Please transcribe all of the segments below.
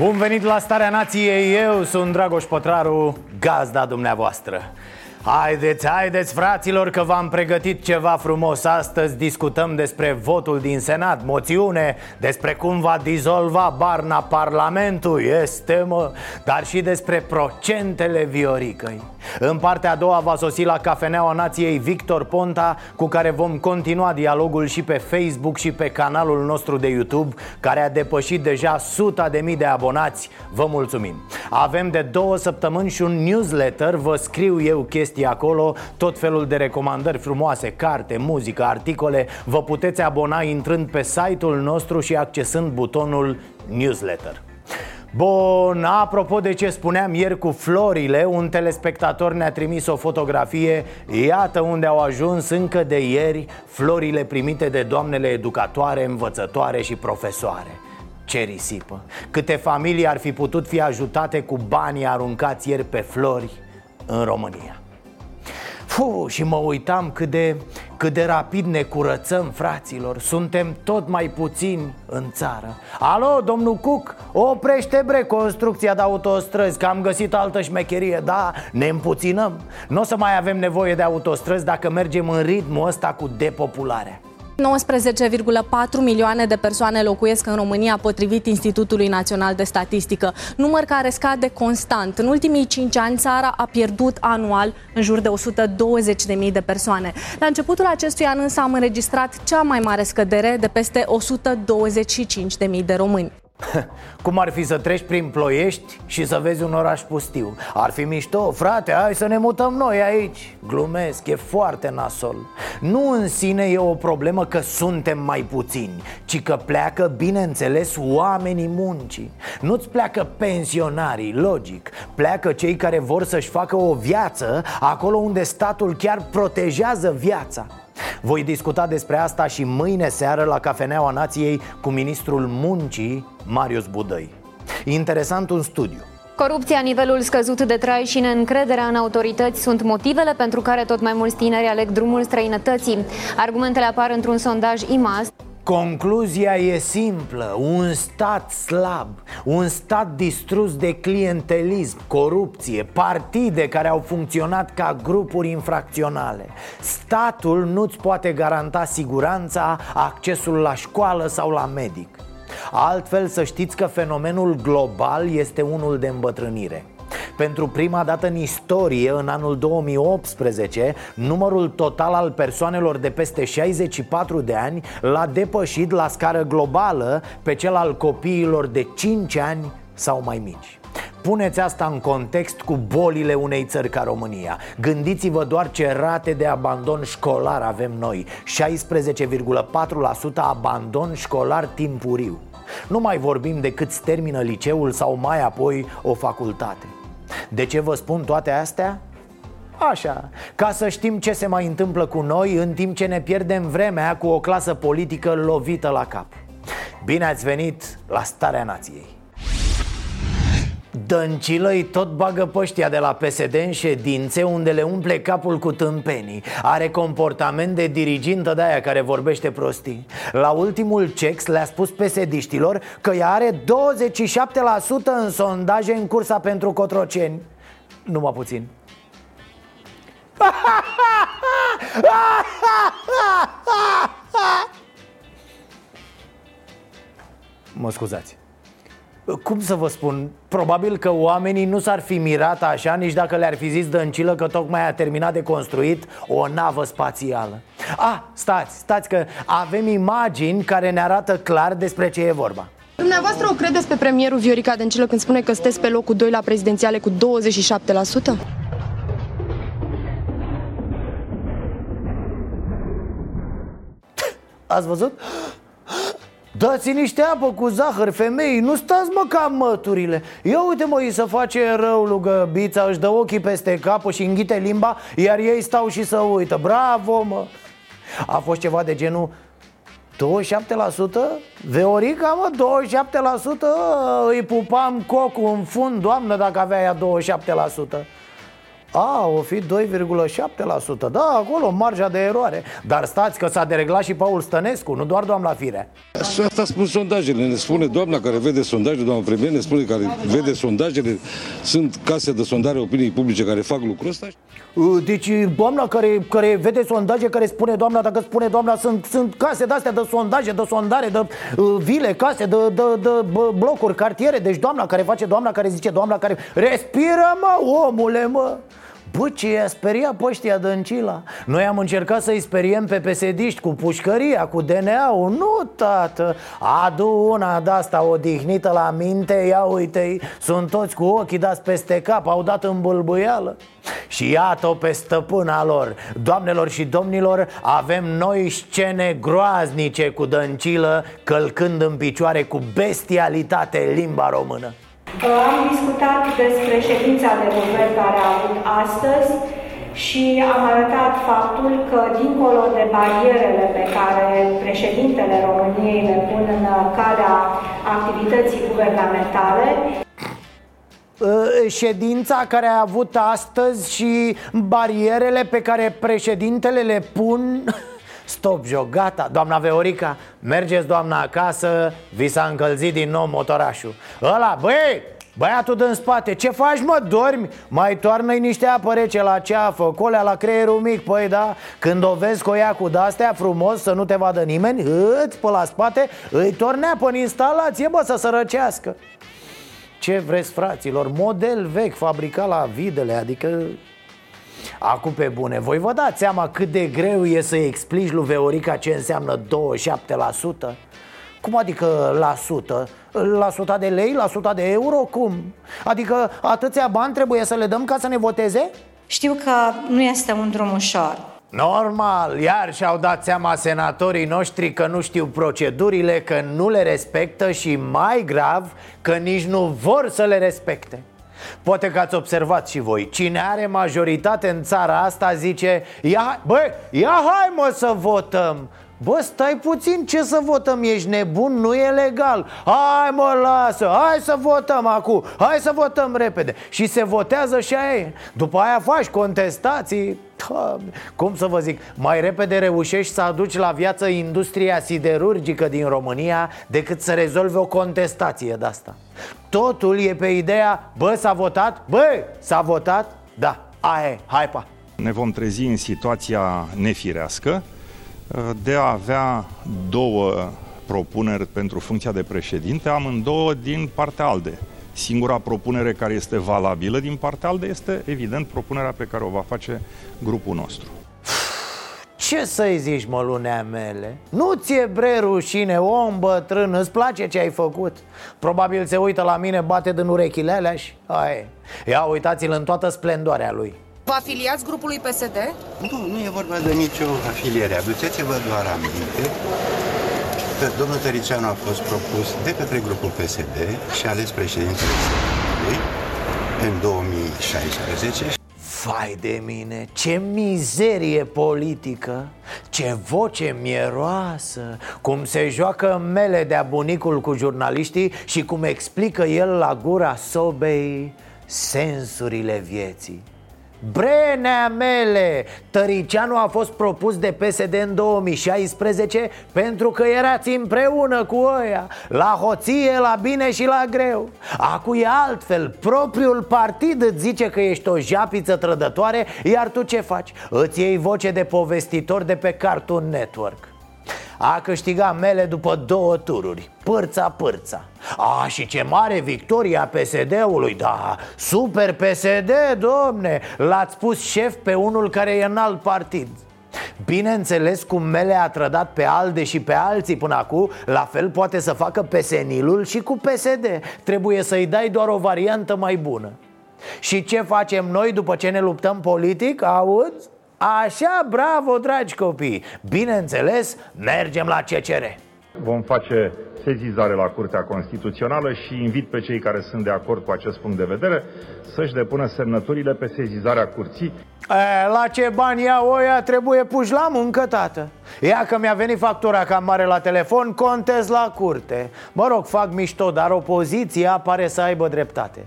Bun venit la Starea Nației, eu sunt Dragoș Pătraru, gazda dumneavoastră Haideți, haideți fraților că v-am pregătit ceva frumos. Astăzi discutăm despre votul din Senat, moțiune Despre cum va dizolva Barna Parlamentul, este mă Dar și despre procentele Vioricăi. În partea a doua va sosi la Cafeneaua Nației Victor Ponta Cu care vom continua dialogul și pe Facebook și pe canalul nostru de YouTube Care a depășit deja suta de mii de abonați. Vă mulțumim. Avem de două săptămâni și un newsletter. Vă scriu eu chestii acolo Tot felul de recomandări frumoase Carte, muzică, articole Vă puteți abona intrând pe site-ul nostru Și accesând butonul newsletter. Bun, apropo de ce spuneam ieri cu florile Un telespectator ne-a trimis o fotografie. Iată unde au ajuns încă de ieri Florile primite de doamnele educatoare, învățătoare și profesoare. Ce risipă! Câte familii ar fi putut fi ajutate cu banii aruncați ieri pe flori în România Fu, și mă uitam cât de, cât de rapid ne curățăm, fraților. Suntem tot mai puțini în țară. Alo, domnul Cuc, oprește bre construcția de autostrăzi Că am găsit altă șmecherie, da, ne împuținăm. Nu o să mai avem nevoie de autostrăzi dacă mergem în ritmul ăsta cu depopularea 19,4 milioane de persoane locuiesc în România, potrivit Institutului Național de Statistică, număr care scade constant. În ultimii 5 ani, țara a pierdut anual în jur de 120.000 de persoane. La începutul acestui an însă am înregistrat cea mai mare scădere de peste 125.000 de români. Cum ar fi să treci prin ploiești și să vezi un oraș pustiu? Ar fi mișto, frate, hai să ne mutăm noi aici. Glumesc, e foarte nasol. Nu în sine e o problemă că suntem mai puțini Ci că pleacă, bineînțeles, oamenii muncii. Nu-ți pleacă pensionarii, logic. Pleacă cei care vor să-și facă o viață Acolo unde statul chiar protejează viața voi discuta despre asta și mâine seară la Cafeneaua Nației cu ministrul muncii, Marius Budăi Interesant un studiu Corupția, nivelul scăzut de trai și neîncrederea în autorități sunt motivele pentru care tot mai mulți tineri aleg drumul străinătății. Argumentele apar într-un sondaj IMAS. Concluzia e simplă, un stat slab, un stat distrus de clientelism, corupție, partide care au funcționat ca grupuri infracționale. Statul nu-ți poate garanta siguranța, accesul la școală sau la medic. Altfel să știți că fenomenul global este unul de îmbătrânire pentru prima dată în istorie, în anul 2018, numărul total al persoanelor de peste 64 de ani l-a depășit la scară globală pe cel al copiilor de 5 ani sau mai mici. Puneți asta în context cu bolile unei țări ca România. Gândiți-vă doar ce rate de abandon școlar avem noi. 16,4% abandon școlar timpuriu. Nu mai vorbim de cât termină liceul sau mai apoi o facultate de ce vă spun toate astea? Așa, ca să știm ce se mai întâmplă cu noi în timp ce ne pierdem vremea cu o clasă politică lovită la cap Bine ați venit la Starea Nației Dăncilă îi tot bagă păștia de la PSD în ședințe unde le umple capul cu tâmpenii. Are comportament de dirigintă de aia care vorbește prostii. La ultimul cex le-a spus psd că ea are 27% în sondaje în cursa pentru Cotroceni. Numai puțin. Mă scuzați cum să vă spun, probabil că oamenii nu s-ar fi mirat așa nici dacă le-ar fi zis dăncilă că tocmai a terminat de construit o navă spațială Ah, stați, stați că avem imagini care ne arată clar despre ce e vorba Dumneavoastră o credeți pe premierul Viorica Dăncilă când spune că sunteți pe locul 2 la prezidențiale cu 27%? Ați văzut? Dați niște apă cu zahăr, femei, nu stați mă ca măturile. Ia uite mă, îi să face rău lugăbița, își dă ochii peste cap și înghite limba Iar ei stau și să uită, bravo mă! A fost ceva de genul 27%? Veorica, mă, 27% Îi pupam cocul în fund, doamnă, dacă avea ea 27% a, o fi 2,7% Da, acolo marja de eroare. Dar stați că s-a dereglat și Paul Stănescu Nu doar doamna Firea Asta spun sondajele. Ne spune doamna care vede sondajele Doamna premier ne spune care vede sondajele. Sunt case de sondare opiniei publice Care fac lucrul ăsta. Uh, Deci doamna care, care vede sondaje Care spune doamna, dacă spune doamna Sunt, sunt case de-astea de sondaje, de sondare De uh, vile, case, de, de, de, de blocuri, cartiere. Deci doamna care face, doamna care zice Doamna care respiră mă, omule mă Bă, ce i-a speriat pe ăștia Dăncila Noi am încercat să-i speriem pe pesediști Cu pușcăria, cu DNA-ul Nu, tată. Adu una de-asta odihnită la minte. Ia uite sunt toți cu ochii dați peste cap. Au dat în bâlbâială. Și iată-o pe stăpâna lor. Doamnelor și domnilor, avem noi scene groaznice cu Dăncilă Călcând în picioare cu bestialitate limba română am discutat despre ședința de guvern care a avut astăzi și am arătat faptul că, dincolo de barierele pe care președintele României le pun în calea activității guvernamentale, ă, ședința care a avut astăzi și barierele pe care președintele le pun Stop joc, gata, doamna Veorica Mergeți doamna acasă, vi s-a încălzit din nou motorașul. Ăla, băi, Băiatul din spate, ce faci mă, dormi? Mai toarnă niște apă rece la ceafă, colea la creierul mic, păi da. Când o vezi cu ea cu de-astea frumos să nu te vadă nimeni Îți pe la spate, îi tornea pe instalație, bă, să se răcească Ce vreți, fraților, model vechi, fabricat la videle, adică Acum pe bune, voi vă dați seama cât de greu e să explici lui Veorica ce înseamnă 27%? Cum adică la sută? La suta de lei? La suta de euro? Cum? Adică atâția bani trebuie să le dăm ca să ne voteze? Știu că nu este un drum ușor Normal, iar și-au dat seama senatorii noștri că nu știu procedurile, că nu le respectă și mai grav, că nici nu vor să le respecte Poate că ați observat și voi. Cine are majoritate în țara asta zice Ia, bă, ia hai mă să votăm Bă, stai puțin, ce să votăm? Ești nebun? Nu e legal Hai mă, lasă, hai să votăm acum Hai să votăm repede Și se votează și aia După aia faci contestații cum să vă zic, mai repede reușești să aduci la viață industria siderurgică din România decât să rezolvi o contestație de asta. Totul e pe ideea, bă, s-a votat? Bă, s-a votat? Da, aia e, hai pa! Ne vom trezi în situația nefirească de a avea două propuneri pentru funcția de președinte, amândouă din partea ALDE. Singura propunere care este valabilă din partea ALDE este, evident, propunerea pe care o va face grupul nostru. Ce să-i zici, mă, lunea mele? Nu ți-e bre rușine, om bătrân, îți place ce ai făcut? Probabil se uită la mine, bate din urechile alea și... Hai, ia uitați-l în toată splendoarea lui Vă afiliați grupului PSD? Nu, nu e vorba de nicio afiliere. Aduceți-vă doar aminte că domnul Tăricianu a fost propus de către grupul PSD și ales președintele PSD în 2016. Fai de mine, ce mizerie politică Ce voce mieroasă Cum se joacă mele de-a bunicul cu jurnaliștii Și cum explică el la gura sobei sensurile vieții Brenea mele! Tăricianu a fost propus de PSD în 2016 pentru că erați împreună cu ăia La hoție, la bine și la greu Acu e altfel, propriul partid îți zice că ești o japiță trădătoare Iar tu ce faci? Îți iei voce de povestitor de pe Cartoon Network a câștigat mele după două tururi Pârța, pârța A, și ce mare victoria PSD-ului Da, super PSD, domne L-ați pus șef pe unul care e în alt partid Bineînțeles cum Mele a trădat pe ALDE și pe alții până acum La fel poate să facă pe senilul și cu PSD Trebuie să-i dai doar o variantă mai bună Și ce facem noi după ce ne luptăm politic? Auzi? Așa, bravo, dragi copii. Bineînțeles, mergem la CCR Vom face sezizare la Curtea Constituțională și invit pe cei care sunt de acord cu acest punct de vedere să-și depună semnăturile pe sezizarea curții. E, la ce bani ia oia trebuie puși la muncă, tată. Ia că mi-a venit factura cam mare la telefon, contez la curte. Mă rog, fac mișto, dar opoziția pare să aibă dreptate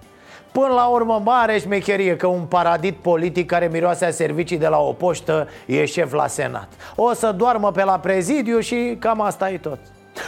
Până la urmă, mare șmecherie că un paradit politic care miroase a servicii de la o poștă e șef la senat. O să doarmă pe la prezidiu și cam asta e tot.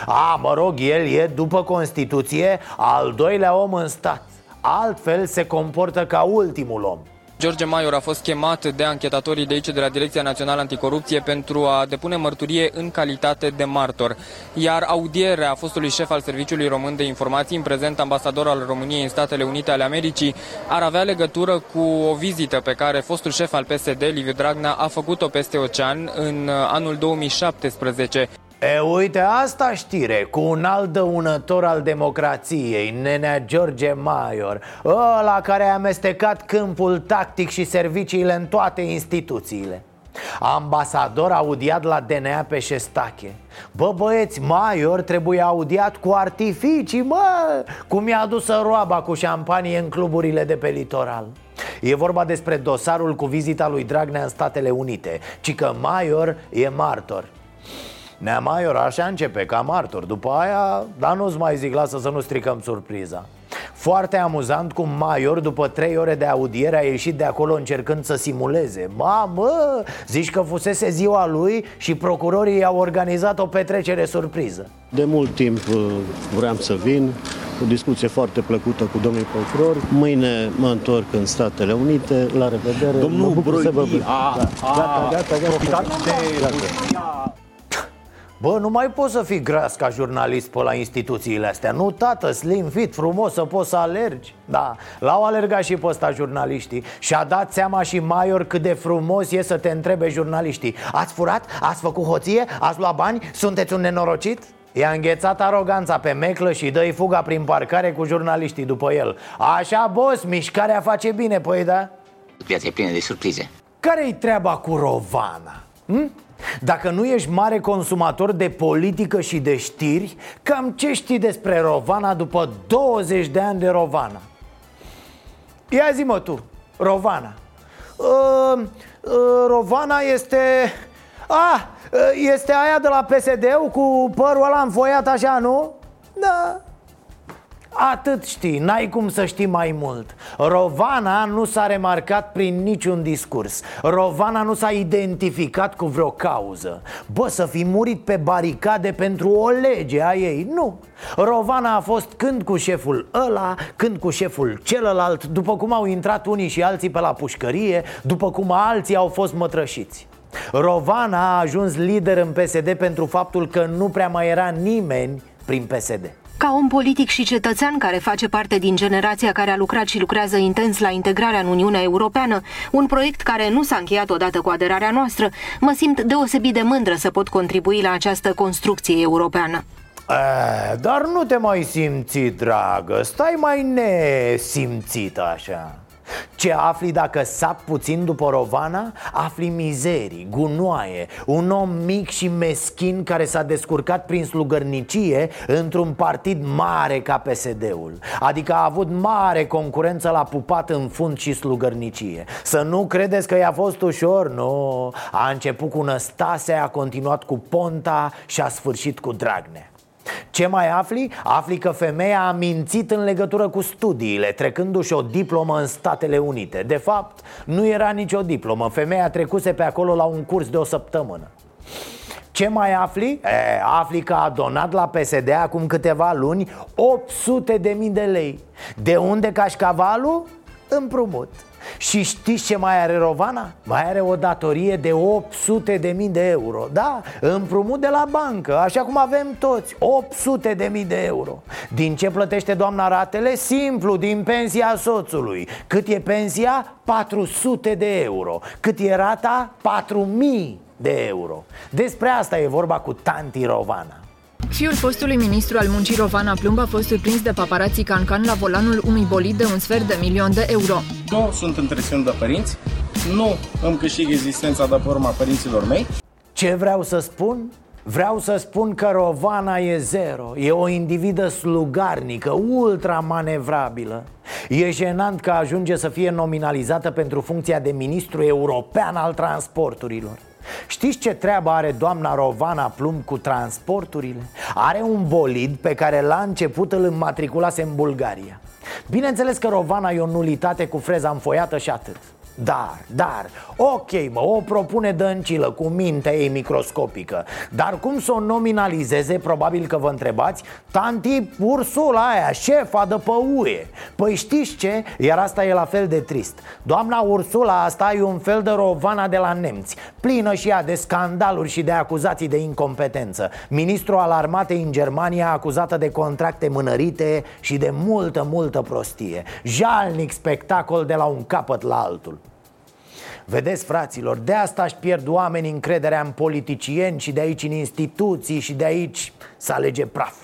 A, mă rog, el e, după Constituție, al doilea om în stat. Altfel se comportă ca ultimul om George Maior a fost chemat de anchetatorii de aici, de la Direcția Națională Anticorupție, pentru a depune mărturie în calitate de martor. Iar audierea fostului șef al Serviciului Român de Informații, în prezent ambasador al României în Statele Unite ale Americii, ar avea legătură cu o vizită pe care fostul șef al PSD, Liviu Dragnea, a făcut-o peste ocean în anul 2017. E, uite, asta știre, cu un alt dăunător al democrației, nenea George Maior Ăla care a amestecat câmpul tactic și serviciile în toate instituțiile. Ambasador audiat la DNA pe Șestache. Bă băieți, Maior trebuie audiat cu artificii, mă! Cum i-a adus roaba cu șampanie în cluburile de pe litoral. E vorba despre dosarul cu vizita lui Dragnea în Statele Unite Ci că Maior e martor Nea Maior așa începe, ca martor. După aia, dar nu-ți mai zic, lasă să nu stricăm surpriza. Foarte amuzant cum Maior, după trei ore de audiere, a ieșit de acolo încercând să simuleze. Mamă, zici că fusese ziua lui și procurorii au organizat o petrecere surpriză. De mult timp uh, vreau să vin, o discuție foarte plăcută cu domnul procuror. Mâine mă întorc în Statele Unite, la revedere. Domnul Broidi a, a, gata, gata, gata, gata, gata. gata. Bă, nu mai poți să fii gras ca jurnalist pe la instituțiile astea Nu, tată, slim, fit, frumos, să poți să alergi Da, l-au alergat și pe ăsta jurnaliștii Și-a dat seama și Maior cât de frumos e să te întrebe jurnaliștii Ați furat? Ați făcut hoție? Ați luat bani? Sunteți un nenorocit? I-a înghețat aroganța pe meclă și dă fuga prin parcare cu jurnaliștii după el Așa, boss, mișcarea face bine, păi da? Viața e plină de surprize Care-i treaba cu Rovana? Hm? Dacă nu ești mare consumator de politică și de știri Cam ce știi despre Rovana după 20 de ani de Rovana? Ia zi mă tu, Rovana uh, uh, Rovana este... Ah, este aia de la psd cu părul ăla înfoiat așa, nu? Da, Atât știi, n-ai cum să știi mai mult. Rovana nu s-a remarcat prin niciun discurs. Rovana nu s-a identificat cu vreo cauză. Bă, să fi murit pe baricade pentru o lege a ei, nu. Rovana a fost când cu șeful ăla, când cu șeful celălalt După cum au intrat unii și alții pe la pușcărie După cum alții au fost mătrășiți. Rovana a ajuns lider în PSD pentru faptul că nu prea mai era nimeni prin PSD ca om politic și cetățean care face parte din generația care a lucrat și lucrează intens la integrarea în Uniunea Europeană, un proiect care nu s-a încheiat odată cu aderarea noastră, mă simt deosebit de mândră să pot contribui la această construcție europeană. E, dar nu te mai simți, dragă, stai mai nesimțit așa ce afli dacă sap puțin după Rovana? Afli mizerii, gunoaie Un om mic și meschin care s-a descurcat prin slugărnicie Într-un partid mare ca PSD-ul Adică a avut mare concurență la pupat în fund și slugărnicie. Să nu credeți că i-a fost ușor, nu. A început cu Năstase, a continuat cu Ponta și a sfârșit cu Dragnea ce mai afli? Afli că femeia a mințit în legătură cu studiile Trecându-și o diplomă în Statele Unite De fapt, nu era nicio diplomă Femeia trecuse pe acolo la un curs de o săptămână ce mai afli? E, afli că a donat la PSD acum câteva luni 800 de mii de lei De unde cașcavalul? Împrumut și știți ce mai are Rovana? Mai are o datorie de 800 de mii de euro Da, împrumut de la bancă, așa cum avem toți 800 de mii de euro Din ce plătește doamna ratele? Simplu, din pensia soțului Cât e pensia? 400 de euro Cât e rata? 4000 de euro Despre asta e vorba cu tanti Rovana Fiul fostului ministru al muncii Rovana Plumb a fost surprins de paparații Cancan la volanul unui bolid de un sfert de milion de euro. Nu sunt întreținut de părinți, nu îmi câștig existența de pe urma părinților mei. Ce vreau să spun? Vreau să spun că Rovana e zero E o individă slugarnică, ultra manevrabilă E jenant că ajunge să fie nominalizată pentru funcția de ministru european al transporturilor Știți ce treabă are doamna Rovana Plum cu transporturile? Are un bolid pe care la început îl înmatriculase în Bulgaria Bineînțeles că Rovana e o nulitate cu freza înfoiată și atât dar, dar, ok mă, o propune Dăncilă cu mintea ei microscopică. Dar cum să o nominalizeze, probabil că vă întrebați? Tanti Ursula aia, șefa de pe UE Păi știți ce? Iar asta e la fel de trist. Doamna Ursula asta e un fel de rovana de la nemți Plină și ea de scandaluri și de acuzații de incompetență. Ministru al armatei în Germania acuzată de contracte mânărite și de multă, multă prostie. Jalnic spectacol de la un capăt la altul Vedeți, fraților, de asta își pierd oamenii încrederea în politicieni și de aici în instituții și de aici să alege praf.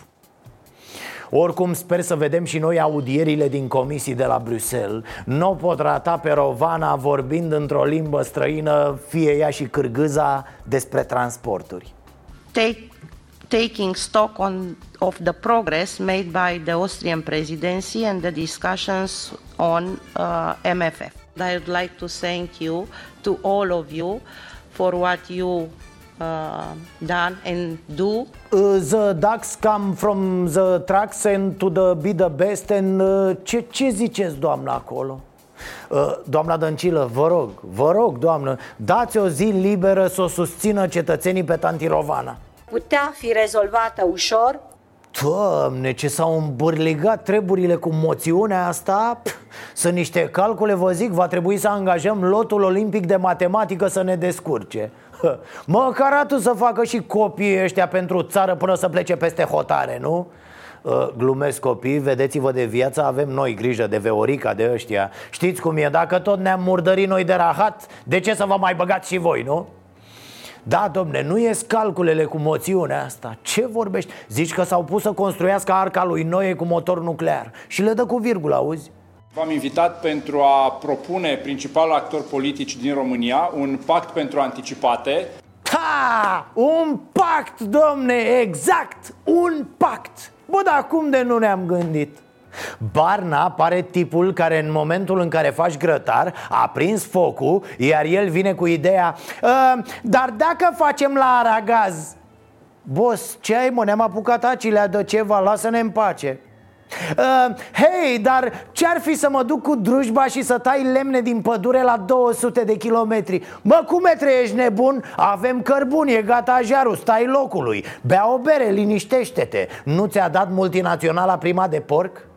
Oricum sper să vedem și noi audierile din comisii de la Bruxelles. Nu pot rata pe Rovana vorbind într-o limbă străină, fie ea și cârgâza, despre transporturi. Take, Taking stock on, of the progress made by the Austrian presidency and the discussions on uh, MFF I would like to thank you to all of you for what you uh, done and do. Uh, the ducks come from the trucks and to the be the best and uh, ce, ce ziceți doamna acolo? Uh, doamna Dăncilă, vă rog, vă rog, doamnă, dați o zi liberă să o susțină cetățenii pe Tantirovana Putea fi rezolvată ușor Doamne, ce s-au îmbârligat treburile cu moțiunea asta Pff, Sunt niște calcule, vă zic, va trebui să angajăm lotul olimpic de matematică să ne descurce Măcar atât să facă și copiii ăștia pentru țară până să plece peste hotare, nu? Glumesc copii, vedeți-vă de viață, avem noi grijă de Veorica, de ăștia Știți cum e, dacă tot ne-am murdărit noi de rahat, de ce să vă mai băgați și voi, nu? Da, domne, nu ies calculele cu moțiunea asta Ce vorbești? Zici că s-au pus să construiască arca lui Noe cu motor nuclear Și le dă cu virgulă, auzi? V-am invitat pentru a propune principalul actor politici din România un pact pentru anticipate. Ha! Un pact, domne, exact! Un pact! Bă, dar cum de nu ne-am gândit? Barna pare tipul care în momentul în care faci grătar a prins focul Iar el vine cu ideea ă, Dar dacă facem la aragaz Bos, ce ai mă, ne-am apucat acilea de ceva, lasă-ne în pace Uh, Hei, dar ce-ar fi să mă duc cu drujba și să tai lemne din pădure la 200 de kilometri? Mă, cum e ești nebun? Avem cărbuni, e gata jarul, stai locului Bea o bere, liniștește-te Nu ți-a dat multinaționala prima de porc?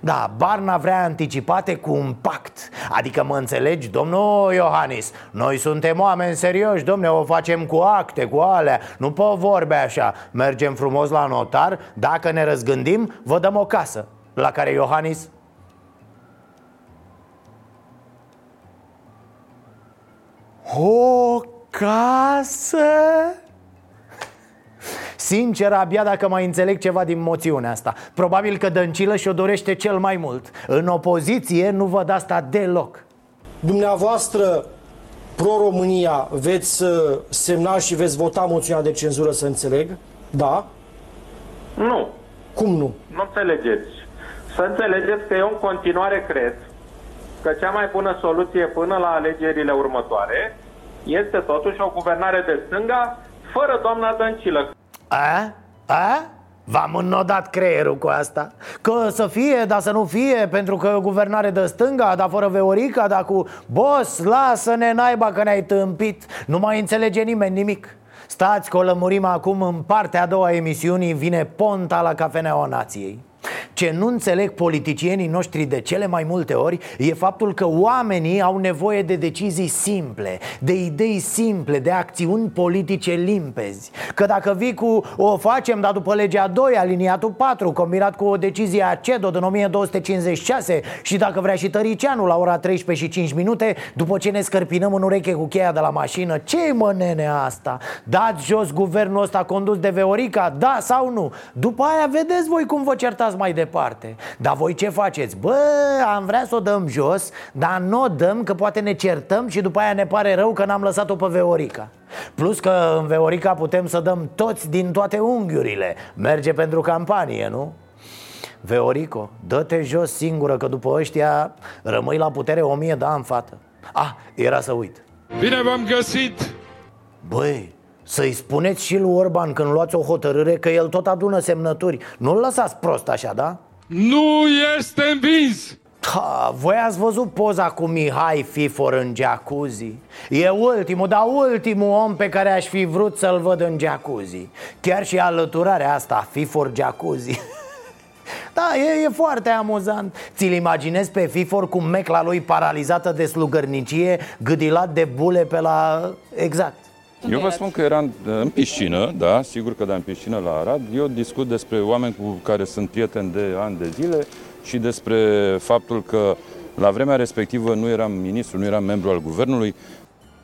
Da, Barna vrea anticipate cu un pact. Adică mă înțelegi, domnul Iohannis? Noi suntem oameni serioși, domne, o facem cu acte, cu alea. Nu pe vorbe așa. Mergem frumos la notar Dacă ne răzgândim, vă dăm o casă La care Iohannis O casă? Sincer, abia dacă mai înțeleg ceva din moțiunea asta Probabil că Dăncilă și-o dorește cel mai mult În opoziție nu văd asta deloc Dumneavoastră, pro-România, veți uh, semna și veți vota moțiunea de cenzură, să înțeleg? Da? Nu. Cum nu? Nu înțelegeți. Să înțelegeți că eu în continuare cred că cea mai bună soluție până la alegerile următoare este totuși o guvernare de stânga fără doamna Dăncilă. A? A? V-am înnodat creierul cu asta Că să fie, dar să nu fie Pentru că guvernare de stânga, dar fără Veorica Dar cu Bos, lasă-ne naiba că ne-ai tâmpit Nu mai înțelege nimeni nimic Stați că o lămurim acum în partea a doua emisiunii Vine Ponta la Cafeneaua Nației ce nu înțeleg politicienii noștri de cele mai multe ori E faptul că oamenii au nevoie de decizii simple De idei simple, de acțiuni politice limpezi Că dacă vii cu o facem, dar după legea 2, aliniatul 4 Combinat cu o decizie a CEDO din 1256 Și dacă vrea și Tăricianu la ora 13 și 5 minute După ce ne scărpinăm în ureche cu cheia de la mașină ce mă nene asta? Dați jos guvernul ăsta condus de Veorica? Da sau nu? După aia vedeți voi cum vă certați mai departe departe Dar voi ce faceți? Bă, am vrea să o dăm jos Dar nu o dăm că poate ne certăm Și după aia ne pare rău că n-am lăsat-o pe Veorica Plus că în Veorica putem să dăm toți din toate unghiurile Merge pentru campanie, nu? Veorico, dă-te jos singură Că după ăștia rămâi la putere o mie de ani, fată Ah, era să uit Bine v-am găsit! Băi, să-i spuneți și lui Orban când luați o hotărâre Că el tot adună semnături Nu-l lăsați prost așa, da? Nu este învins! Ha, voi ați văzut poza cu Mihai Fifor în jacuzzi? E ultimul, dar ultimul om pe care aș fi vrut să-l văd în jacuzzi Chiar și alăturarea asta, Fifor jacuzzi Da, e, e foarte amuzant Ți-l imaginezi pe Fifor cu mecla lui paralizată de slugărnicie Gâdilat de bule pe la... Exact eu vă spun că eram în piscină, da, sigur că da, în piscină la Arad. Eu discut despre oameni cu care sunt prieteni de ani de zile și despre faptul că la vremea respectivă nu eram ministru, nu eram membru al guvernului.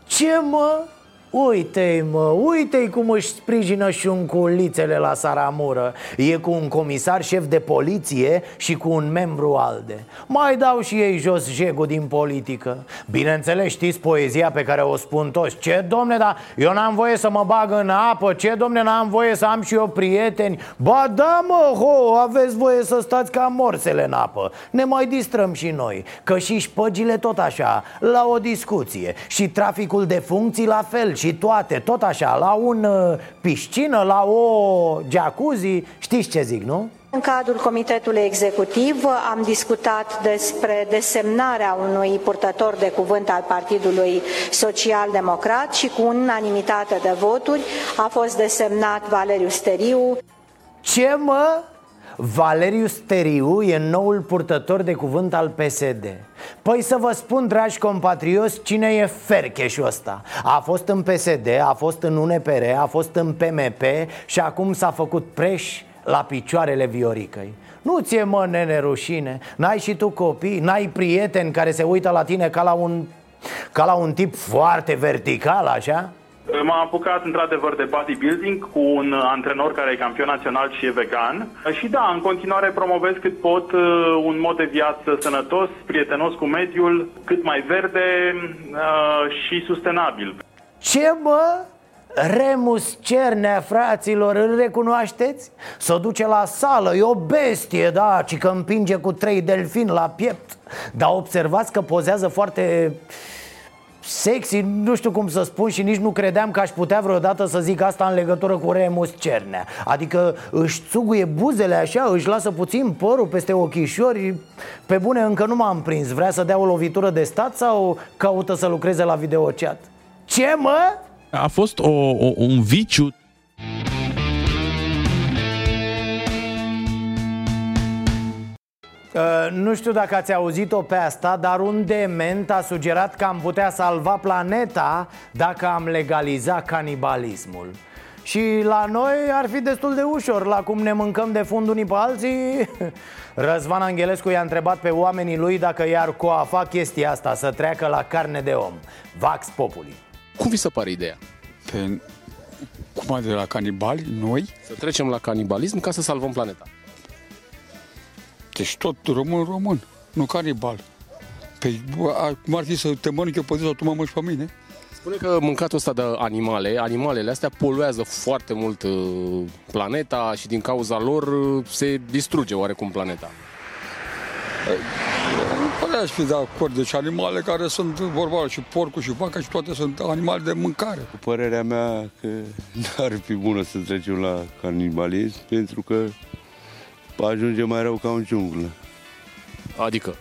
Ce mă? Uite-i mă, uite-i cum își sprijină șunculițele la Saramură. E cu un comisar șef de poliție și cu un membru ALDE. Mai dau și ei jos jegul din politică. Bineînțeles știți poezia pe care o spun toți. Ce domne, dar eu n-am voie să mă bag în apă? Ce domne, n-am voie să am și eu prieteni? Ba da mă, ho, aveți voie să stați ca morsele în apă. Ne mai distrăm și noi Că și șpăgile tot așa, la o discuție. Și traficul de funcții la fel și toate, tot așa, la un uh, piscină, la o jacuzzi, știți ce zic, nu? În cadrul Comitetului Executiv am discutat despre desemnarea unui purtător de cuvânt al Partidului Social Democrat și cu unanimitate de voturi a fost desemnat Valeriu Steriu. Ce mă? Valeriu Steriu e noul purtător de cuvânt al PSD Păi să vă spun, dragi compatrioți, cine e Fercheșul ăsta? A fost în PSD, a fost în UNPR, a fost în PMP și acum s-a făcut preș la picioarele Vioricăi. Nu ți-e mă nene rușine? N-ai și tu copii, n-ai prieteni care se uită la tine ca la un, ca la un tip foarte vertical, așa? M-am apucat într-adevăr de bodybuilding cu un antrenor care e campion național și e vegan. Și da, în continuare promovez cât pot uh, un mod de viață sănătos, prietenos cu mediul, cât mai verde uh, și sustenabil. Ce mă? Remus Cernea, fraților, îl recunoașteți? S-o duce la sală, e o bestie, da, ci că împinge cu trei delfini la piept Dar observați că pozează foarte sexy, nu știu cum să spun și nici nu credeam că aș putea vreodată să zic asta în legătură cu Remus Cernea Adică își țuguie buzele așa, își lasă puțin părul peste ochișori Pe bune încă nu m-am prins, vrea să dea o lovitură de stat sau caută să lucreze la videochat? Ce mă? A fost o, o, un viciu Uh, nu știu dacă ați auzit-o pe asta, dar un dement a sugerat că am putea salva planeta dacă am legaliza canibalismul. Și la noi ar fi destul de ușor, la cum ne mâncăm de fund unii pe alții Răzvan Angelescu i-a întrebat pe oamenii lui dacă i-ar coafa chestia asta, să treacă la carne de om Vax Populi Cum vi se pare ideea? Pe, cum de la canibali, noi? Să trecem la canibalism ca să salvăm planeta deci tot român, român, nu canibal. Păi, cum ar fi să te mănânc eu pe zi sau tu mă mănânci pe mine? Spune că mâncatul ăsta de animale, animalele astea poluează foarte mult uh, planeta și din cauza lor uh, se distruge oarecum planeta. Păi aș fi de acord, deci animale care sunt vorba și porcul și vaca și toate sunt animale de mâncare. Cu părerea mea că n-ar fi bună să trecem la canibalism pentru că ajunge mai rău ca un junglă. Adică?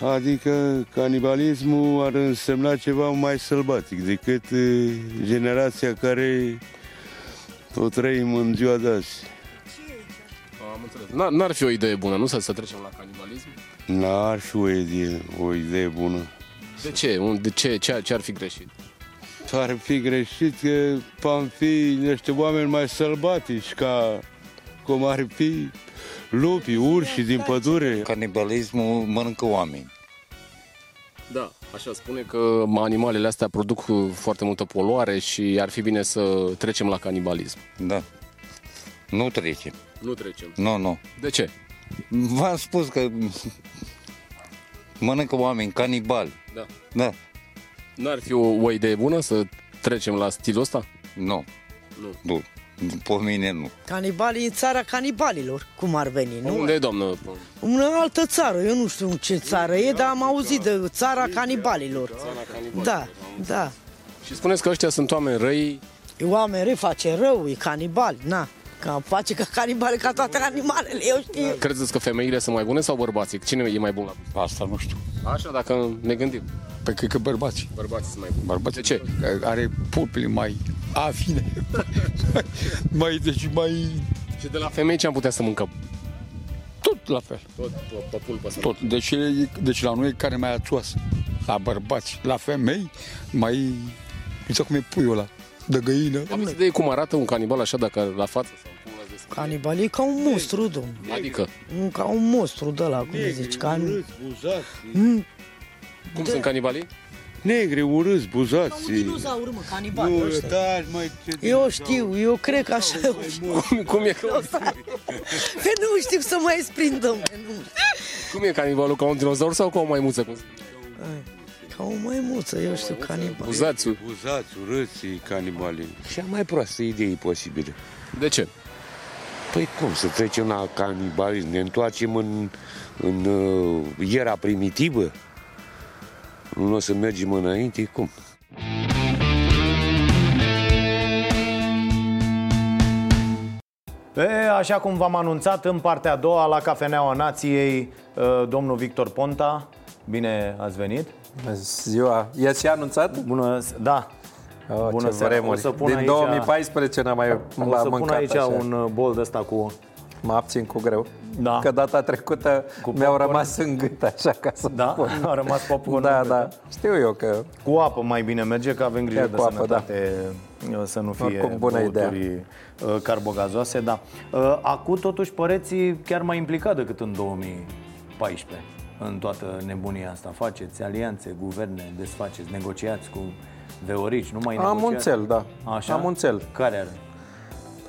Adică canibalismul ar însemna ceva mai sălbatic decât generația care o trăim în ziua de azi. Am înțeles. N-ar fi o idee bună, nu? Să, să trecem la canibalism? N-ar fi o idee, o idee bună. De ce? De ce? Ce, ce ar fi greșit? Ar fi greșit că am fi niște oameni mai sălbatici ca cum ar fi lupi, urși din pădure. Canibalismul mănâncă oameni. Da, așa spune că animalele astea produc foarte multă poluare și ar fi bine să trecem la canibalism. Da. Nu trecem. Nu trecem. Nu, nu. De ce? V-am spus că mănâncă oameni canibali. Da. Da. N-ar fi o, o idee bună să trecem la stilul ăsta? Nu. Nu. Nu. Pe mine nu. Canibalii în țara canibalilor, cum ar veni, nu? Unde e, doamnă? În altă țară, eu nu știu ce țară e, dar am auzit de țara canibalilor. Da, da. Și spuneți că ăștia sunt oameni răi. E oameni răi, face rău, e canibal, na. Ca face ca canibale ca toate animalele, eu știu. Credeți că femeile sunt mai bune sau bărbații? Cine e mai bun la Asta nu știu. Așa, dacă ne gândim. Pe cred că bărbații. Bărbații sunt mai buni. Bărbații. De ce? Că are pulpile mai afine. mai, deci mai... Și de la femei ce am putea să mâncăm? Tot la fel. Tot pe, pe pulpă să Tot. Deci, e- deci la noi e care mai ațoasă. La bărbați. La femei mai... Nu știu cum e puiul ăla. De găină. Aveți idee cum arată un canibal așa dacă la față? Sau cum l-ați descris? Canibal e ca un monstru, domn. Adică? Nu, Ca un monstru de la, cum zici, ca... buzați. Mm, Cum sunt canibalii? Negri, urâți, buzați. dinozauri, mă, canibali Nu, ăștia. da, mai ce Eu știu, eu cred că așa... Cum, cum e că... Că nu știu să mai exprind, domnule, nu. Cum e canibalul? Ca un dinozaur sau ca o maimuță? Cum? Ca o maimuță, eu știu, canibal. Buzați. Buzați, urâți, canibali. Cea mai proastă idee posibilă. De ce? Păi cum, să trecem la canibalism? Ne întoarcem în, în uh, era primitivă? Nu o să mergem înainte? Cum? E, așa cum v-am anunțat în partea a doua la Cafeneaua Nației, uh, domnul Victor Ponta, bine ați venit. Bună ziua! E și anunțat? Bună, da. Oh, Bună ce seara. vremuri. O să pun Din aici- 2014 n-am mai O l-am să pun mâncat aici așa. un uh, bol de ăsta cu... Mă abțin cu greu. Da. Că data trecută mi-au rămas în gât, așa ca să Da? spun. A rămas popcorn Da, în gât, da. Știu eu că... Cu apă mai bine merge, că avem grijă Ia de cu apă, sănătate, uh, să nu fie Oricum, bună băuturi uh, carbogazoase, da. Uh, Acum totuși păreți chiar mai implicat decât în 2014 în toată nebunia asta. Faceți alianțe, guverne, desfaceți, negociați cu veorici, nu mai Am negociați? un cel, da. Așa? Am un cel. Care are?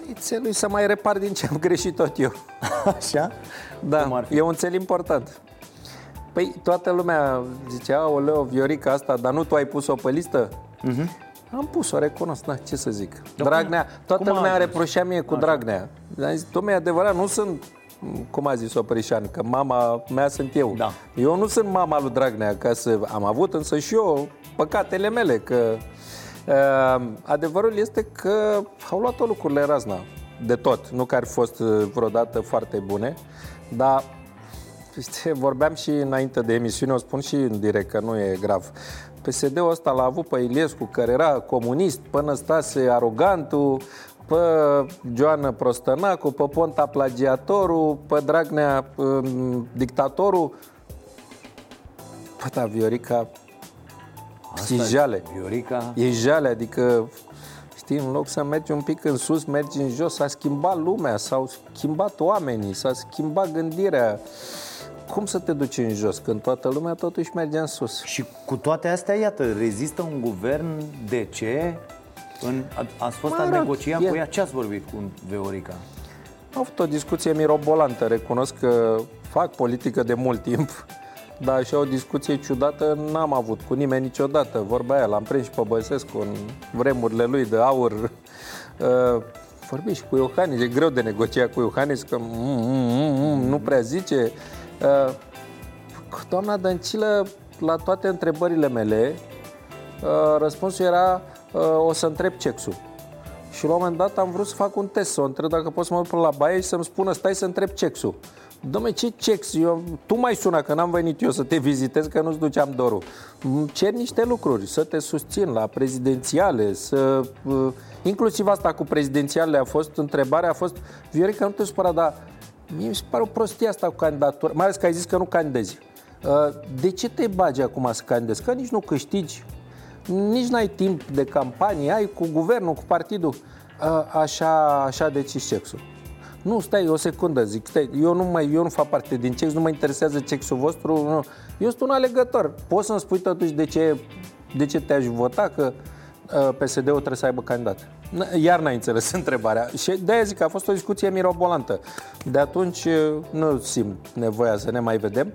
Păi țelul e să mai repar din ce am greșit tot eu. Așa? Da, e un cel important. Păi toată lumea zicea, oleo, Viorica asta, dar nu tu ai pus-o pe listă? Mhm. Am pus-o, recunosc, da, ce să zic. Dar Dragnea, cum- toată cum a lumea ajuns? reproșea mie cu Dragnea. Am zis, dom'le, e adevărat, nu sunt, cum a zis Oprișan, că mama mea sunt eu. Da. Eu nu sunt mama lui Dragnea, ca să am avut însă și eu păcatele mele, că uh, adevărul este că au luat-o lucrurile razna de tot, nu că ar fi fost uh, vreodată foarte bune, dar Știi, vorbeam și înainte de emisiune, o spun și în direct, că nu e grav. PSD-ul ăsta l-a avut pe Iliescu, care era comunist, pe Năstase arogantul, pe Joană Prostănacu, pe Ponta plagiatorul, pe Dragnea um, dictatorul. Păi da, Viorica e jale. Viorica... E jale, adică Știi, în loc să mergi un pic în sus, mergi în jos, s-a schimbat lumea, s-au schimbat oamenii, s-a schimbat gândirea. Cum să te duci în jos când toată lumea totuși merge în sus? Și cu toate astea, iată, rezistă un guvern de ce? În, a, ați fost Mă a rog, negocia e- cu ea? Ce ați vorbit cu Veorica? Am avut o discuție mirobolantă, recunosc că fac politică de mult timp, dar așa o discuție ciudată n-am avut cu nimeni niciodată. Vorba aia, l-am prins și pe Băsescu în vremurile lui de aur. Uh, Vorbi și cu Iohannis, e greu de negociat cu Iohannis, că mm, mm, mm, mm, nu prea zice. Uh, cu doamna Dăncilă, la toate întrebările mele, uh, răspunsul era uh, o să întreb cexul. Și la un moment dat am vrut să fac un test, să o întreb dacă pot să mă duc până la baie și să-mi spună stai să întreb cexul. Dom'le, ce cex? Eu, tu mai suna că n-am venit eu să te vizitez, că nu-ți duceam dorul. Îmi cer niște lucruri, să te susțin la prezidențiale, să... uh, Inclusiv asta cu prezidențialele a fost, întrebarea a fost, Viorica, nu te supăra, dar mie mi se pare o prostie asta cu candidatura, mai ales că ai zis că nu candidezi. Uh, De ce te bagi acum să candidezi? Că nici nu câștigi, nici n-ai timp de campanie, ai cu guvernul, cu partidul. A, Așa, așa decizi cexul. Nu, stai o secundă, zic, stai, eu nu, mai, eu nu fac parte din cex, nu mă interesează cexul vostru, nu. Eu sunt un alegător. Poți să-mi spui totuși de ce, de ce te-aș vota că uh, PSD-ul trebuie să aibă candidat? N- Iar n-ai înțeles întrebarea. Și de-aia zic că a fost o discuție mirobolantă. De atunci uh, nu simt nevoia să ne mai vedem.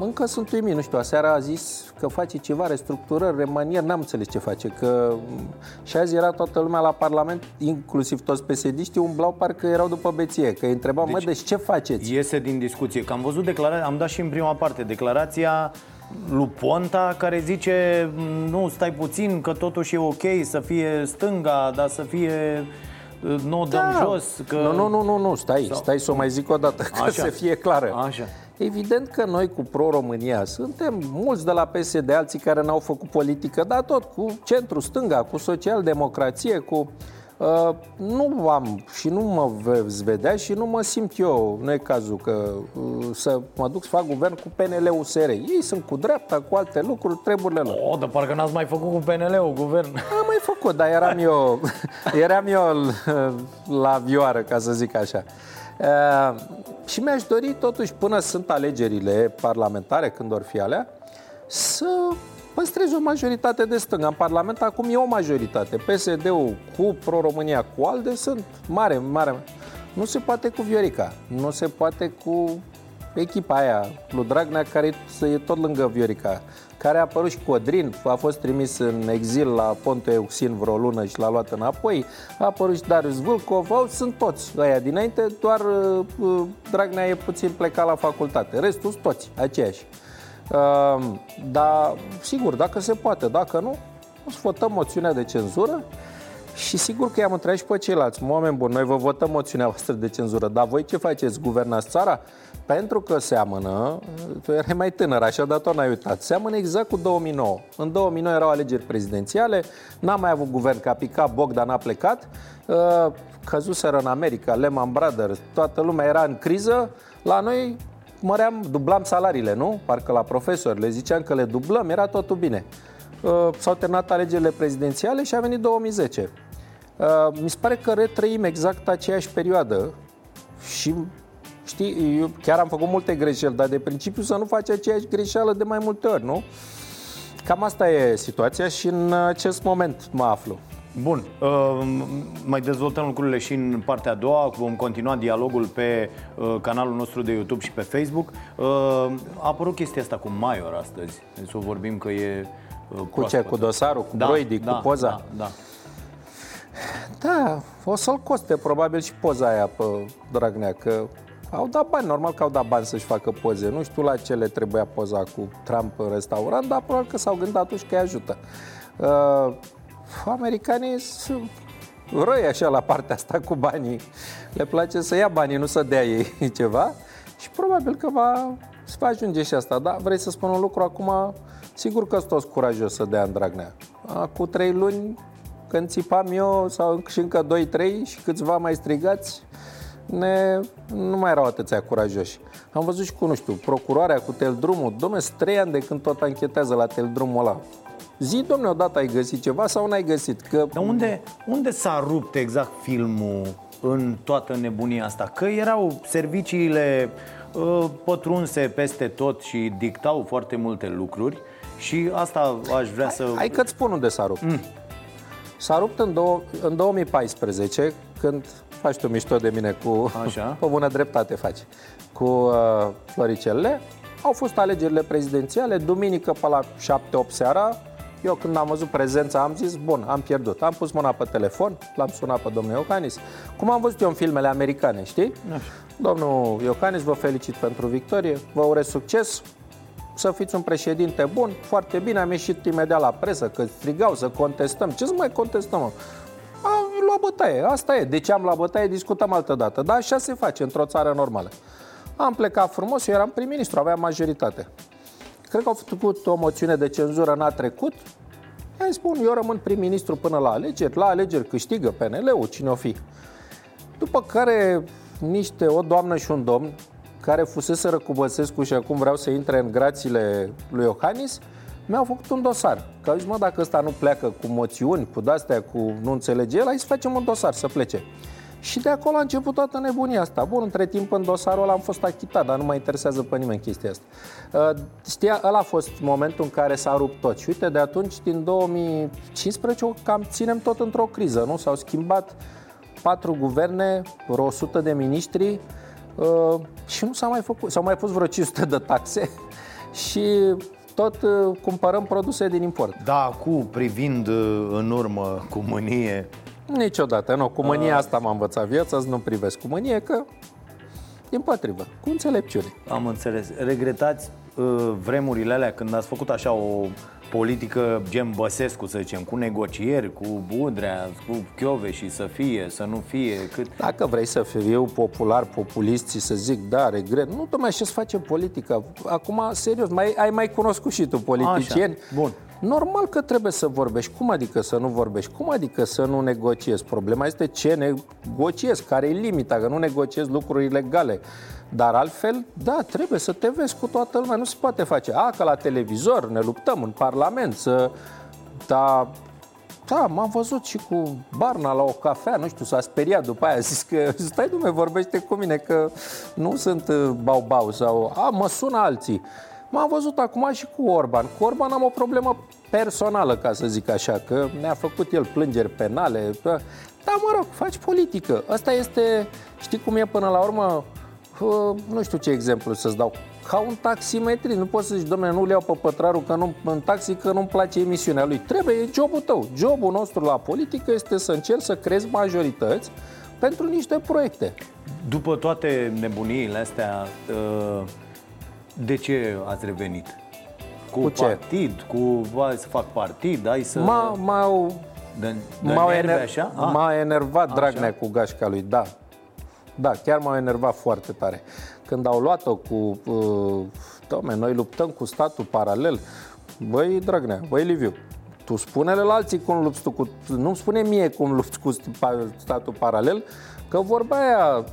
Uh, Încă sunt uimit, nu știu, aseară a zis că face ceva, restructurări, remanieri, n-am înțeles ce face, că și azi era toată lumea la Parlament, inclusiv toți psd umblau parcă erau după beție, că îi întrebau, deci, mă, deci ce faceți? Iese din discuție, că am văzut declarația, am dat și în prima parte, declarația lui Ponta care zice nu, stai puțin, că totuși e ok să fie stânga, dar să fie nu o dăm jos că... Nu, nu, nu, nu, nu, stai, Sau- stai să o mai zic o dată, ca Așa. să fie clară. Așa. Evident că noi cu Pro-România suntem mulți de la PSD, alții care n-au făcut politică, dar tot cu centru-stânga, cu social-democrație, cu... Uh, nu am și nu mă veți vedea și nu mă simt eu, nu e cazul că uh, să mă duc să fac guvern cu PNL-USR. Ei sunt cu dreapta, cu alte lucruri, treburile lor. O, dar parcă n-ați mai făcut cu PNL-ul guvern. Am mai făcut, dar eram eu, eram eu la vioară, ca să zic așa. Uh, și mi-aș dori totuși, până sunt alegerile parlamentare, când or fi alea, să păstrez o majoritate de stânga. În Parlament acum e o majoritate. PSD-ul cu Pro-România, cu ALDE sunt mare, mare. Nu se poate cu Viorica, nu se poate cu echipa aia, lui Dragnea, care e tot lângă Viorica, care a apărut și Codrin, a fost trimis în exil la Ponte Euxin vreo lună și l-a luat înapoi, a apărut și Darius Vâlcov, au, sunt toți ăia dinainte, doar uh, uh, Dragnea e puțin plecat la facultate, restul sunt toți aceiași. Uh, dar, sigur, dacă se poate, dacă nu, o să votăm moțiunea de cenzură și sigur că i-am întrebat și pe ceilalți. Oameni buni, noi vă votăm moțiunea voastră de cenzură, dar voi ce faceți? Guvernați țara? Pentru că seamănă, tu erai mai tânăr, așa, dar tot n-ai uitat, seamănă exact cu 2009. În 2009 erau alegeri prezidențiale, n-am mai avut guvern, că a picat Bogdan, a plecat, uh, căzuseră în America, Lehman Brothers, toată lumea era în criză, la noi măream, dublam salariile, nu? Parcă la profesori le ziceam că le dublăm, era totul bine. Uh, S-au terminat alegerile prezidențiale și a venit 2010. Uh, Mi se pare că retrăim exact aceeași perioadă și știi, eu chiar am făcut multe greșeli, dar de principiu să nu faci aceeași greșeală de mai multe ori, nu? Cam asta e situația și în acest moment mă aflu. Bun, uh, mai dezvoltăm lucrurile și în partea a doua, vom continua dialogul pe uh, canalul nostru de YouTube și pe Facebook. Uh, a apărut chestia asta cu Maior astăzi, deci o vorbim că e uh, Cu ce? Cu dosarul, cu da, Broidi, da, cu poza? Da, da. Da, o să-l coste probabil și poza aia pe Dragnea, că au dat bani, normal că au dat bani să-și facă poze. Nu știu la ce le trebuia poza cu Trump în restaurant, dar probabil că s-au gândit atunci că îi ajută. Uh, americanii sunt răi așa la partea asta cu banii. Le place să ia banii, nu să dea ei ceva. Și probabil că va, se va ajunge și asta. Da, vrei să spun un lucru acum? Sigur că sunt toți curajos să dea în Dragnea. Cu trei luni, când țipam eu, sau și încă 2-3 și câțiva mai strigați, ne, nu mai erau atâția curajoși. Am văzut și cu, nu știu, procuroarea cu Teldrumul. Dom'le, sunt trei ani de când tot anchetează la Teldrumul ăla. Zi, domne, odată ai găsit ceva sau n-ai găsit? Că... Dar unde, unde s-a rupt exact filmul în toată nebunia asta? Că erau serviciile uh, pătrunse peste tot și dictau foarte multe lucruri și asta aș vrea să... Hai că-ți spun unde s-a rupt. Mm. S-a rupt în, dou- în 2014, când faci tu mișto de mine cu... Așa. pe bună dreptate faci. Cu uh, floricele. Au fost alegerile prezidențiale, duminică pe la 7-8 seara. Eu când am văzut prezența am zis, bun, am pierdut. Am pus mâna pe telefon, l-am sunat pe domnul Iocanis. Cum am văzut eu în filmele americane, știi? Așa. Domnul Iocanis, vă felicit pentru victorie, vă urez succes, să fiți un președinte bun, foarte bine, am ieșit imediat la presă, că strigau să contestăm. Ce să mai contestăm? mă? Am luat bătaie, asta e. De ce am luat bătaie, discutăm altă dată. Dar așa se face într-o țară normală. Am plecat frumos, eu eram prim-ministru, aveam majoritate. Cred că au făcut o moțiune de cenzură, n-a trecut. Hai spun, eu rămân prim-ministru până la alegeri. La alegeri câștigă PNL-ul, cine o fi. După care niște, o doamnă și un domn, care fuseseră cu Băsescu și acum vreau să intre în grațiile lui Iohannis, mi-au făcut un dosar. Că au zis, mă, dacă ăsta nu pleacă cu moțiuni, cu de-astea, cu nu înțelege el, hai să facem un dosar, să plece. Și de acolo a început toată nebunia asta. Bun, între timp în dosarul ăla am fost achitat, dar nu mai interesează pe nimeni chestia asta. Uh, Știa, ăla a fost momentul în care s-a rupt tot. Și uite, de atunci, din 2015, o cam ținem tot într-o criză, nu? S-au schimbat patru guverne, vreo 100 de miniștri uh, și nu s-a mai făcut. S-au mai pus vreo 500 de taxe și tot uh, cumpărăm produse din import. Da, cu privind uh, în urmă cu mânie Niciodată, nu. Cu mânia asta m-am învățat viața, să nu privesc cu mânie, că din potrivă, cu înțelepciune. Am înțeles. Regretați uh, vremurile alea când ați făcut așa o politică gen Băsescu, să zicem, cu negocieri, cu Budrea, cu Chiove și să fie, să nu fie, cât... Dacă vrei să fiu popular, populist și să zic, da, regret, nu tocmai ce-ți face politica. Acum, serios, mai, ai mai cunoscut și tu politicieni. Așa, bun. Normal că trebuie să vorbești. Cum adică să nu vorbești? Cum adică să nu negociezi? Problema este ce negociezi, care e limita, că nu negociezi lucruri ilegale. Dar altfel, da, trebuie să te vezi cu toată lumea. Nu se poate face. A, că la televizor ne luptăm în Parlament să... Da, da, m-am văzut și cu Barna la o cafea, nu știu, s-a speriat după aia, a zis că stai dumne, vorbește cu mine, că nu sunt uh, bau-bau sau a, mă sună alții. M-am văzut acum și cu Orban. Cu Orban am o problemă personală, ca să zic așa, că ne-a făcut el plângeri penale. Da, mă rog, faci politică. Asta este, știi cum e până la urmă, nu știu ce exemplu să-ți dau, ca un taximetri. Nu poți să zici, domnule, nu le iau pe pătrarul că nu, în taxi că nu-mi place emisiunea lui. Trebuie, e jobul tău. Jobul nostru la politică este să încerci să crezi majorități pentru niște proiecte. După toate nebuniile astea, uh, de ce ați revenit? Cu, Cu ce? partid, cu hai să fac partid, hai să... M-a, m-au, de, de m-au nervi ener- așa? Ah. m-a enervat Așa. Dragnea cu gașca lui, da. Da, chiar m-au enervat foarte tare. Când au luat-o cu... Uh, Doamne, noi luptăm cu statul paralel. Băi, Dragnea, băi, Liviu, tu spune-le la alții cum lupți tu cu... Nu spune mie cum lupți cu statul paralel, că vorba aia,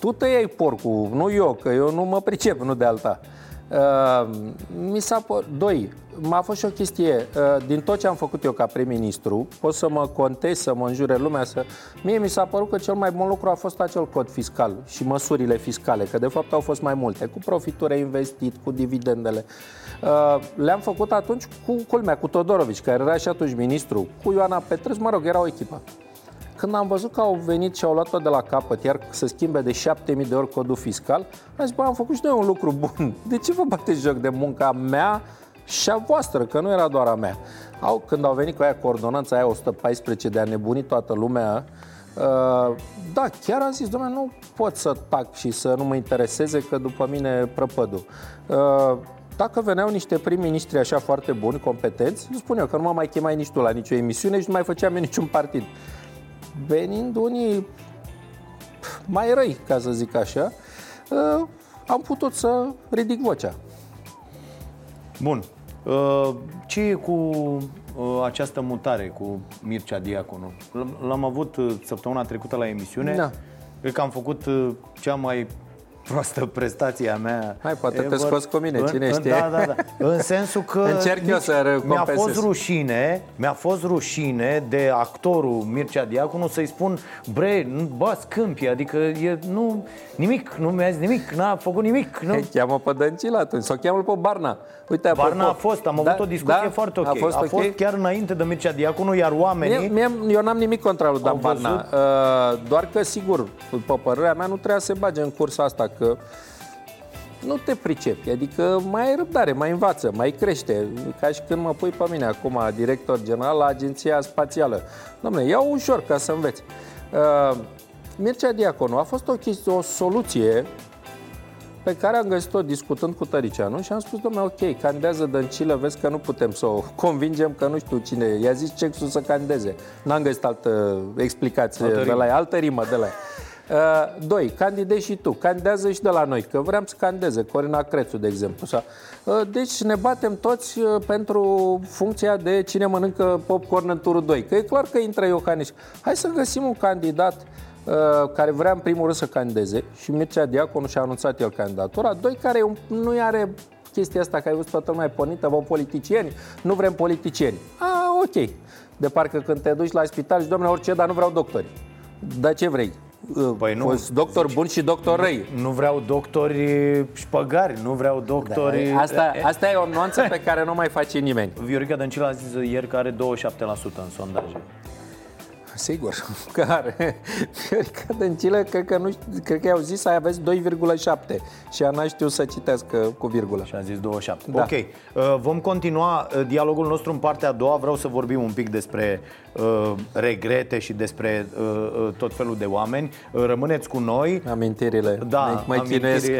tu te iei porcul, nu eu, că eu nu mă pricep, nu de alta. Uh, mi s-a pă... Doi, m-a fost și o chestie. Uh, din tot ce am făcut eu ca prim-ministru, pot să mă contez, să mă înjure lumea, să... Mie mi s-a părut că cel mai bun lucru a fost acel cod fiscal și măsurile fiscale, că de fapt au fost mai multe, cu profitul reinvestit, cu dividendele. Uh, le-am făcut atunci cu culmea, cu Todorovici, care era și atunci ministru, cu Ioana Petreț, mă rog, era o echipă. Când am văzut că au venit și au luat-o de la capăt, iar să schimbe de 7000 de ori codul fiscal, am zis, bă, am făcut și noi un lucru bun. De ce vă bateți joc de munca mea și a voastră, că nu era doar a mea? Au, când au venit cu aia cu ordonanța aia 114 de a nebuni toată lumea, uh, da, chiar am zis, domnule, nu pot să tac și să nu mă intereseze că după mine prăpădul. Uh, dacă veneau niște prim-ministri așa foarte buni, competenți, nu spun eu că nu mă mai chemai nici tu la nicio emisiune și nu mai făceam eu niciun partid venind unii mai răi, ca să zic așa, uh, am putut să ridic vocea. Bun. Uh, Ce e cu uh, această mutare cu Mircea Diaconu? L- L-am avut uh, săptămâna trecută la emisiune. Da. Cred că am făcut uh, cea mai proastă prestație a mea. Hai, poate te ever. scoți cu mine, În- cine în- știe? Da, da, da. În sensul că Încerc eu nici- să mi-a recompensez. fost rușine, mi-a fost rușine de actorul Mircea Diaconu să-i spun, bre, nu, bă, scâmpi, adică e, nu, nimic, nu mi-a zis nimic, n-a făcut nimic. Nu. Îi cheamă pe Dăncilă atunci, sau cheamă pe Barna. Uite, Barna apropo- a fost, am Da, avut o discuție da, foarte ok. A fost, a ok? fost chiar înainte de Mircea Diaconu, iar oamenii... Mie, mie, eu n-am nimic contra lui Dan Au Barna. văzut? Uh, doar că, sigur, pe părerea mea, nu trebuia să se bage în cursa asta, că nu te pricepi, adică mai ai răbdare, mai învață, mai crește. Ca și când mă pui pe mine acum, director general la Agenția Spațială. Dom'le, iau ușor ca să înveți. Uh, Mircea Diaconu a fost o, chestie, o soluție pe care am găsit-o discutând cu Tăricianu și am spus, domnule, ok, candidează Dăncilă, vezi că nu putem să o convingem că nu știu cine e. I-a zis Cexu să candideze. N-am găsit altă explicație Altă de rimă. la ea, altă rimă de la ea. Uh, doi, candidezi și tu, candidează și de la noi, că vrem să candideze, Corina Crețu, de exemplu. Sau, uh, deci ne batem toți uh, pentru funcția de cine mănâncă popcorn în turul 2, că e clar că intră Iohannis. Hai să găsim un candidat uh, care vrea în primul rând să candideze și Mircea Diaconu și-a anunțat el candidatura. Doi, care un- nu are chestia asta, că ai văzut toată lumea pornită, vă politicieni, nu vrem politicieni. A, ok. De parcă când te duci la spital și, domnule, orice, dar nu vreau doctori. Dar ce vrei? Păi nu. Fost doctor bun și doctor răi. Nu vreau doctori șpăgari, nu vreau doctori... Da, asta, asta e o nuanță pe care nu mai face nimeni. Viorica Dăncilă a zis ieri că are 27% în sondaje. Sigur, că are. Viorica Dăncilă, cred că, nu, știu- cred că i-au zis să aveți 2,7 și ea n-a știut să citească cu virgulă. Și a zis 27. Da. Ok, uh, vom continua uh, dialogul nostru în partea a doua. Vreau să vorbim un pic despre uh, regrete și despre uh, uh, tot felul de oameni. Uh, rămâneți cu noi. Amintirile. Da, Mă chinuiesc.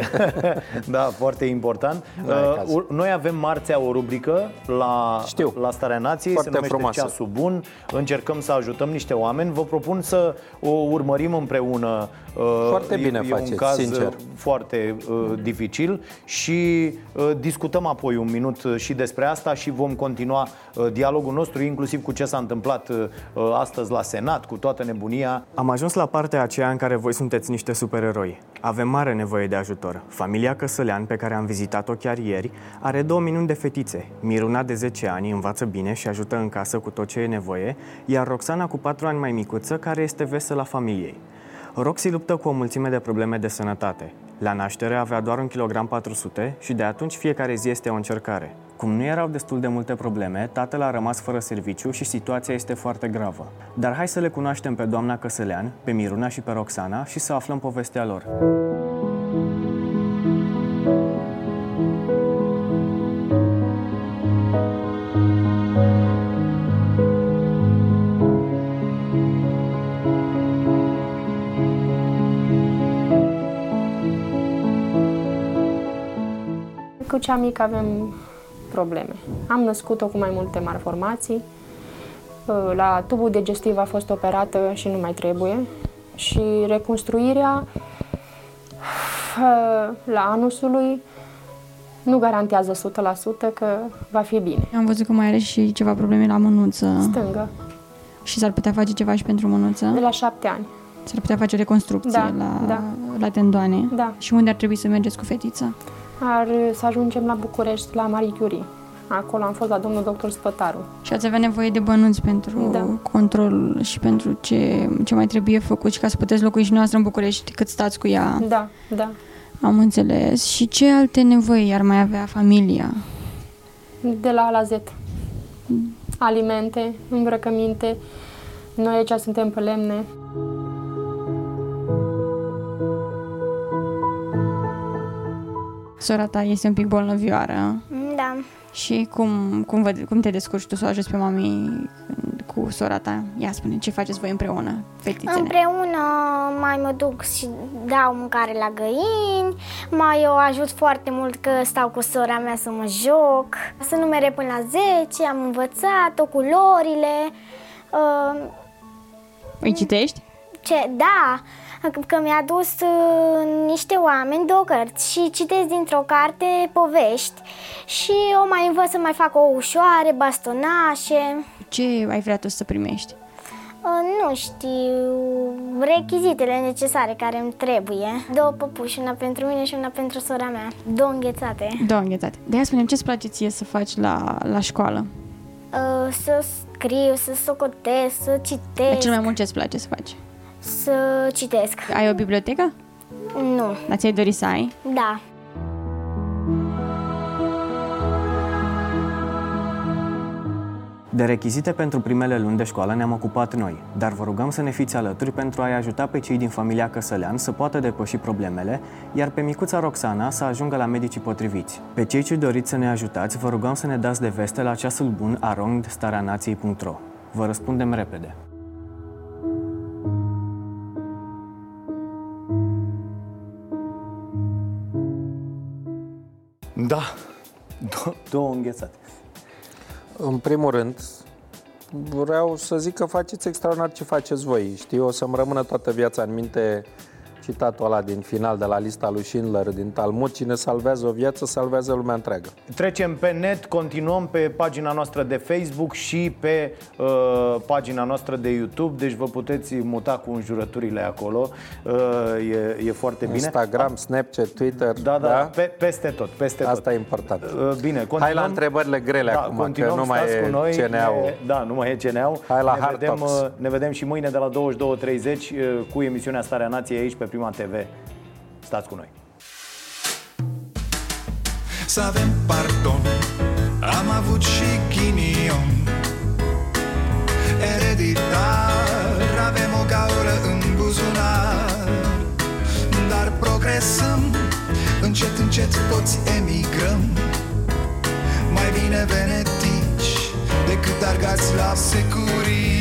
da, foarte important. Nu e Uh, caz. ur- noi avem marțea o rubrică la, Știu. la Starea Nației, Foarte se numește frumoasă. Ceasul Bun. Încercăm să ajutăm niște oameni. Vă propun să o urmărim împreună. Uh, Foarte bine e, e un faceți, caz sincer. uh, foarte uh, dificil și uh, discutăm apoi un minut uh, și despre asta și vom continua uh, dialogul nostru, inclusiv cu ce s-a întâmplat uh, uh, astăzi la Senat, cu toată nebunia. Am ajuns la partea aceea în care voi sunteți niște supereroi. Avem mare nevoie de ajutor. Familia Căsălean, pe care am vizitat-o chiar ieri, are două minuni de fetițe. Miruna de 10 ani învață bine și ajută în casă cu tot ce e nevoie, iar Roxana cu 4 ani mai micuță, care este vesela familiei. Roxy luptă cu o mulțime de probleme de sănătate. La naștere avea doar 1 kg 400 și de atunci fiecare zi este o încercare. Cum nu erau destul de multe probleme, tatăl a rămas fără serviciu și situația este foarte gravă. Dar hai să le cunoaștem pe doamna Căsălean, pe Miruna și pe Roxana și să aflăm povestea lor. Cu cea mică avem probleme. Am născut-o cu mai multe malformații. Uh, La tubul digestiv a fost operată și nu mai trebuie. Și reconstruirea uh, la anusului nu garantează 100% că va fi bine. Am văzut că mai are și ceva probleme la mânuță. Stângă, Și s-ar putea face ceva și pentru mânuță. de la șapte ani. S-ar putea face o reconstrucție Da, la, da. la tendoane. Da. Și unde ar trebui să mergeți cu fetița? Ar să ajungem la București, la Marie Curie. Acolo am fost la domnul doctor Spătaru. Și ați avea nevoie de bănuți pentru Da. control și pentru ce, ce mai trebuie făcut și ca să puteți locui și noastră în București cât stați cu ea. Da, da. Am înțeles. Și ce alte nevoi ar mai avea familia? De la A la Z. Alimente, îmbrăcăminte. Noi aici suntem pe lemne. Sora ta este un pic bolnăvioară. Da. Și cum, cum, vă, cum te descurci tu să o ajuți pe mami cu sora ta? Ia spune, ce faceți voi împreună, fetițele? Împreună mai mă duc și dau mâncare la găini, mai o ajut foarte mult că stau cu sora mea să mă joc. Să numere până la 10, am învățat-o, culorile. Uh, Îi citești? ce, da, că mi-a dus uh, niște oameni două cărți și citesc dintr-o carte povești și o mai învăț să mai fac o ușoare, bastonașe. Ce ai vrea tu să primești? Uh, Nu știu, rechizitele necesare care îmi trebuie. Două păpuși, una pentru mine și una pentru sora mea. Două înghețate. Două înghețate. De aia spunem, ce-ți place ție să faci la, la școală? Uh, Să scriu, să socotesc, să Dar citesc. cel mai mult ce-ți place să faci? Să citesc. Ai o bibliotecă? Nu. Dar ți-ai dori să ai? Da. De rechizite pentru primele luni de școală ne-am ocupat noi, dar vă rugăm să ne fiți alături pentru a-i ajuta pe cei din familia Căsălean să poată depăși problemele, iar pe micuța Roxana să ajungă la medicii potriviți. Pe cei ce doriți să ne ajutați, vă rugăm să ne dați de veste la ceasul bun arondstareanației.ro. Vă răspundem repede. Da, două, două înghețate. În primul rând, vreau să zic că faceți extraordinar ce faceți voi. Știi, o să-mi rămână toată viața în minte citatul ăla din final de la lista lui Schindler din Talmud, cine salvează o viață, salvează lumea întreagă. Trecem pe net, continuăm pe pagina noastră de Facebook și pe uh, pagina noastră de YouTube, deci vă puteți muta cu înjurăturile acolo, uh, e, e foarte bine. Instagram, Snapchat, Twitter. Da, da, da? Pe, peste tot, peste Asta tot. e important. Uh, bine, continuăm. Hai la întrebările grele da, acum, continuăm, că nu mai stați e cu noi, CNA-ul. E, da, nu mai e CNA-ul. Hai la ne Hard vedem, Talks. uh, ne vedem și mâine de la 22.30 uh, cu emisiunea Starea Nației aici pe Prima TV. Stați cu noi. Să avem pardon. Am avut și ghinion. Ereditar Avem o gaură în buzunar. Dar progresăm Încet, încet toți emigrăm. Mai bine venetici Decât argați la securii